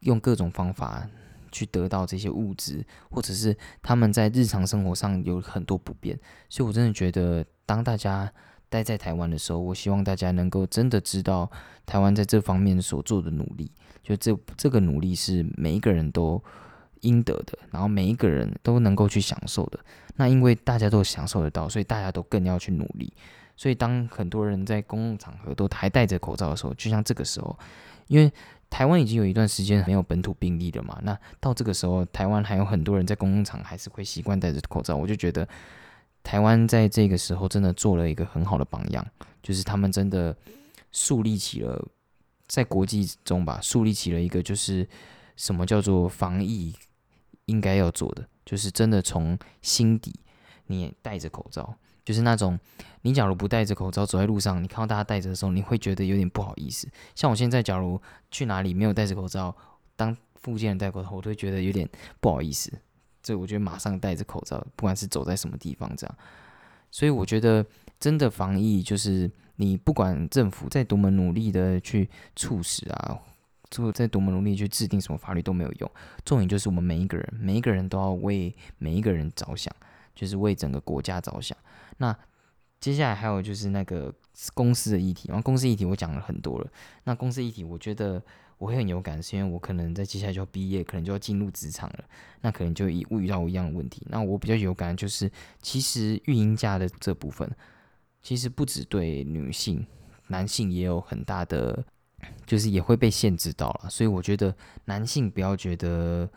用各种方法去得到这些物质，或者是他们在日常生活上有很多不便，所以我真的觉得。当大家待在台湾的时候，我希望大家能够真的知道台湾在这方面所做的努力，就这这个努力是每一个人都应得的，然后每一个人都能够去享受的。那因为大家都享受得到，所以大家都更要去努力。所以当很多人在公共场合都还戴着口罩的时候，就像这个时候，因为台湾已经有一段时间没有本土病例了嘛，那到这个时候，台湾还有很多人在公共场还是会习惯戴着口罩，我就觉得。台湾在这个时候真的做了一个很好的榜样，就是他们真的树立起了在国际中吧，树立起了一个就是什么叫做防疫应该要做的，就是真的从心底你戴着口罩，就是那种你假如不戴着口罩走在路上，你看到大家戴着的时候，你会觉得有点不好意思。像我现在假如去哪里没有戴着口罩，当附近人戴口罩，我都会觉得有点不好意思。这我觉得马上戴着口罩，不管是走在什么地方，这样。所以我觉得真的防疫就是你不管政府再多么努力的去促使啊，做再多么努力去制定什么法律都没有用。重点就是我们每一个人，每一个人都要为每一个人着想，就是为整个国家着想。那接下来还有就是那个公司的议题，然后公司议题我讲了很多了。那公司议题我觉得。我会很有感，是因为我可能在接下来就要毕业，可能就要进入职场了，那可能就遇遇到一样的问题。那我比较有感就是，其实育婴假的这部分，其实不止对女性，男性也有很大的，就是也会被限制到了。所以我觉得男性不要觉得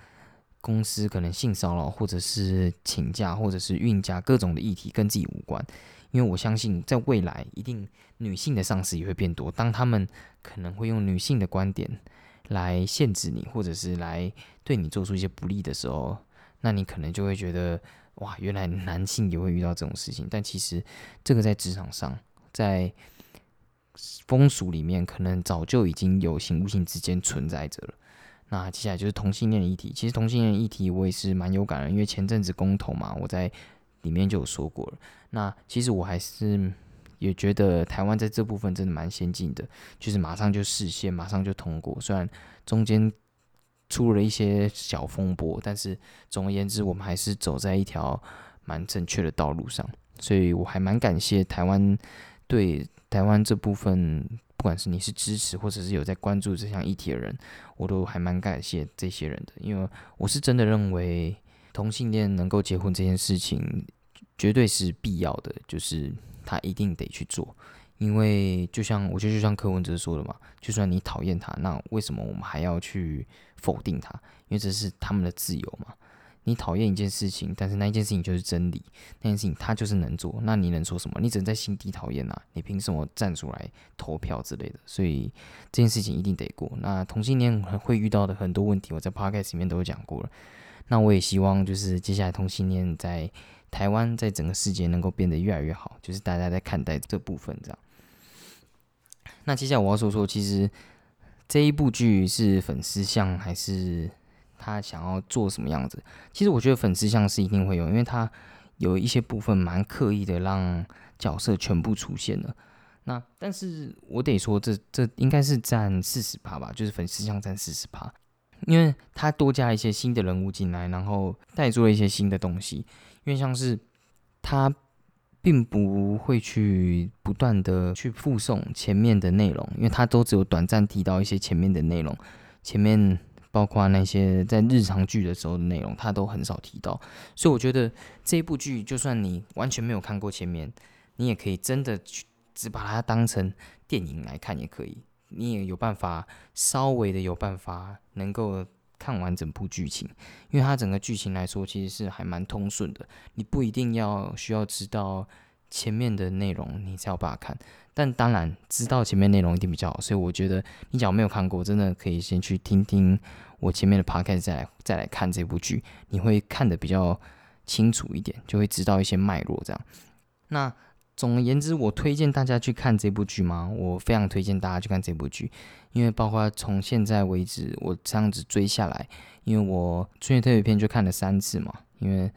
公司可能性骚扰，或者是请假，或者是孕假各种的议题跟自己无关。因为我相信，在未来一定女性的上司也会变多。当他们可能会用女性的观点来限制你，或者是来对你做出一些不利的时候，那你可能就会觉得，哇，原来男性也会遇到这种事情。但其实这个在职场上，在风俗里面，可能早就已经有形无形之间存在着了。那接下来就是同性恋议题。其实同性恋议题我也是蛮有感的，因为前阵子公投嘛，我在。里面就有说过了。那其实我还是也觉得台湾在这部分真的蛮先进的，就是马上就实现，马上就通过。虽然中间出了一些小风波，但是总而言之，我们还是走在一条蛮正确的道路上。所以我还蛮感谢台湾对台湾这部分，不管是你是支持或者是有在关注这项议题的人，我都还蛮感谢这些人的，因为我是真的认为同性恋能够结婚这件事情。绝对是必要的，就是他一定得去做，因为就像我觉得就像柯文哲说的嘛，就算你讨厌他，那为什么我们还要去否定他？因为这是他们的自由嘛。你讨厌一件事情，但是那一件事情就是真理，那件事情他就是能做，那你能说什么？你只能在心底讨厌呐，你凭什么站出来投票之类的？所以这件事情一定得过。那同性恋会遇到的很多问题，我在 podcast 里面都有讲过了。那我也希望就是接下来同性恋在。台湾在整个世界能够变得越来越好，就是大家在看待这部分这样。那接下来我要说说，其实这一部剧是粉丝像还是他想要做什么样子？其实我觉得粉丝像是一定会有，因为他有一些部分蛮刻意的让角色全部出现了。那但是我得说，这这应该是占四十趴吧，就是粉丝像占四十趴，因为他多加一些新的人物进来，然后带出了一些新的东西。因为像是他并不会去不断的去附送前面的内容，因为他都只有短暂提到一些前面的内容，前面包括那些在日常剧的时候的内容，他都很少提到。所以我觉得这一部剧，就算你完全没有看过前面，你也可以真的去只把它当成电影来看也可以，你也有办法稍微的有办法能够看完整部剧情，因为它整个剧情来说其实是还蛮通顺的，你不一定要需要知道前面的内容你才有办法看，但当然知道前面内容一定比较好，所以我觉得你假如没有看过，真的可以先去听听我前面的 podcast 再来再来看这部剧，你会看得比较清楚一点，就会知道一些脉络这样。那总而言之，我推荐大家去看这部剧吗？我非常推荐大家去看这部剧，因为包括从现在为止，我这样子追下来，因为我春节特别篇就看了三次嘛，因为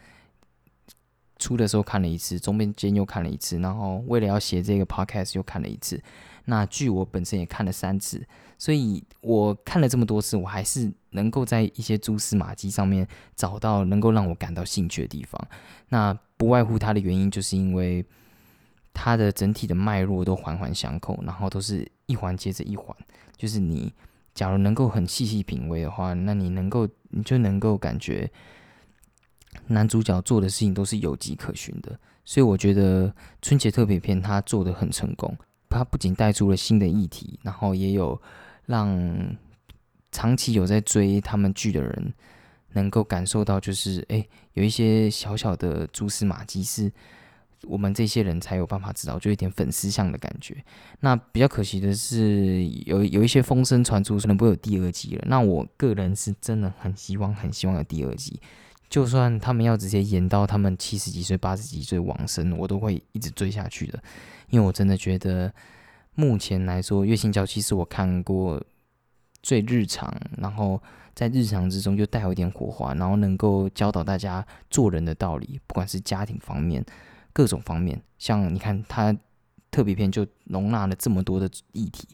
出的时候看了一次，中间又看了一次，然后为了要写这个 podcast 又看了一次。那剧我本身也看了三次，所以我看了这么多次，我还是能够在一些蛛丝马迹上面找到能够让我感到兴趣的地方。那不外乎它的原因，就是因为。它的整体的脉络都环环相扣，然后都是一环接着一环。就是你假如能够很细细品味的话，那你能够你就能够感觉男主角做的事情都是有迹可循的。所以我觉得春节特别篇他做的很成功，他不仅带出了新的议题，然后也有让长期有在追他们剧的人能够感受到，就是哎，有一些小小的蛛丝马迹是。我们这些人才有办法知道，就有点粉丝像的感觉。那比较可惜的是，有有一些风声传出，可能不会有第二季了。那我个人是真的很希望，很希望有第二季。就算他们要直接演到他们七十几岁、八十几岁往生，我都会一直追下去的。因为我真的觉得，目前来说，《月薪娇妻》是我看过最日常，然后在日常之中又带有一点火花，然后能够教导大家做人的道理，不管是家庭方面。各种方面，像你看，他特别篇就容纳了这么多的议题，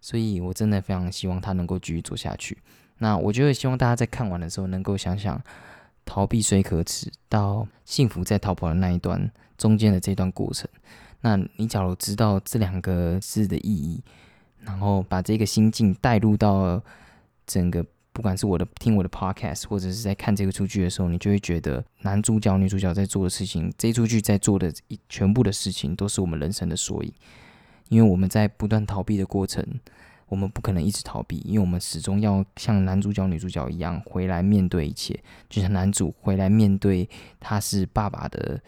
所以我真的非常希望他能够继续做下去。那我觉得希望大家在看完的时候，能够想想逃避虽可耻，到幸福在逃跑的那一段中间的这段过程。那你假如知道这两个字的意义，然后把这个心境带入到整个。不管是我的听我的 podcast，或者是在看这个出剧的时候，你就会觉得男主角、女主角在做的事情，这出剧在做的全部的事情，都是我们人生的缩影。因为我们在不断逃避的过程，我们不可能一直逃避，因为我们始终要像男主角、女主角一样回来面对一切。就像男主回来面对他是爸爸的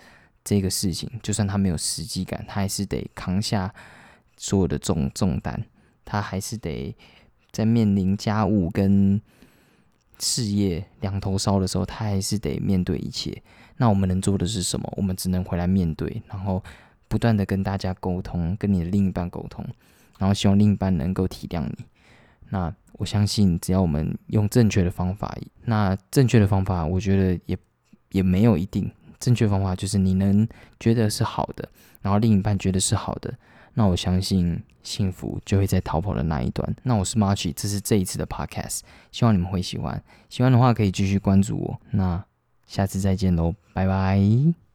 这个事情，就算他没有实际感，他还是得扛下所有的重重担，他还是得在面临家务跟。事业两头烧的时候，他还是得面对一切。那我们能做的是什么？我们只能回来面对，然后不断的跟大家沟通，跟你的另一半沟通，然后希望另一半能够体谅你。那我相信，只要我们用正确的方法，那正确的方法，我觉得也也没有一定。正确方法就是你能觉得是好的，然后另一半觉得是好的。那我相信幸福就会在逃跑的那一端。那我是 March，这是这一次的 Podcast，希望你们会喜欢。喜欢的话可以继续关注我。那下次再见喽，拜拜。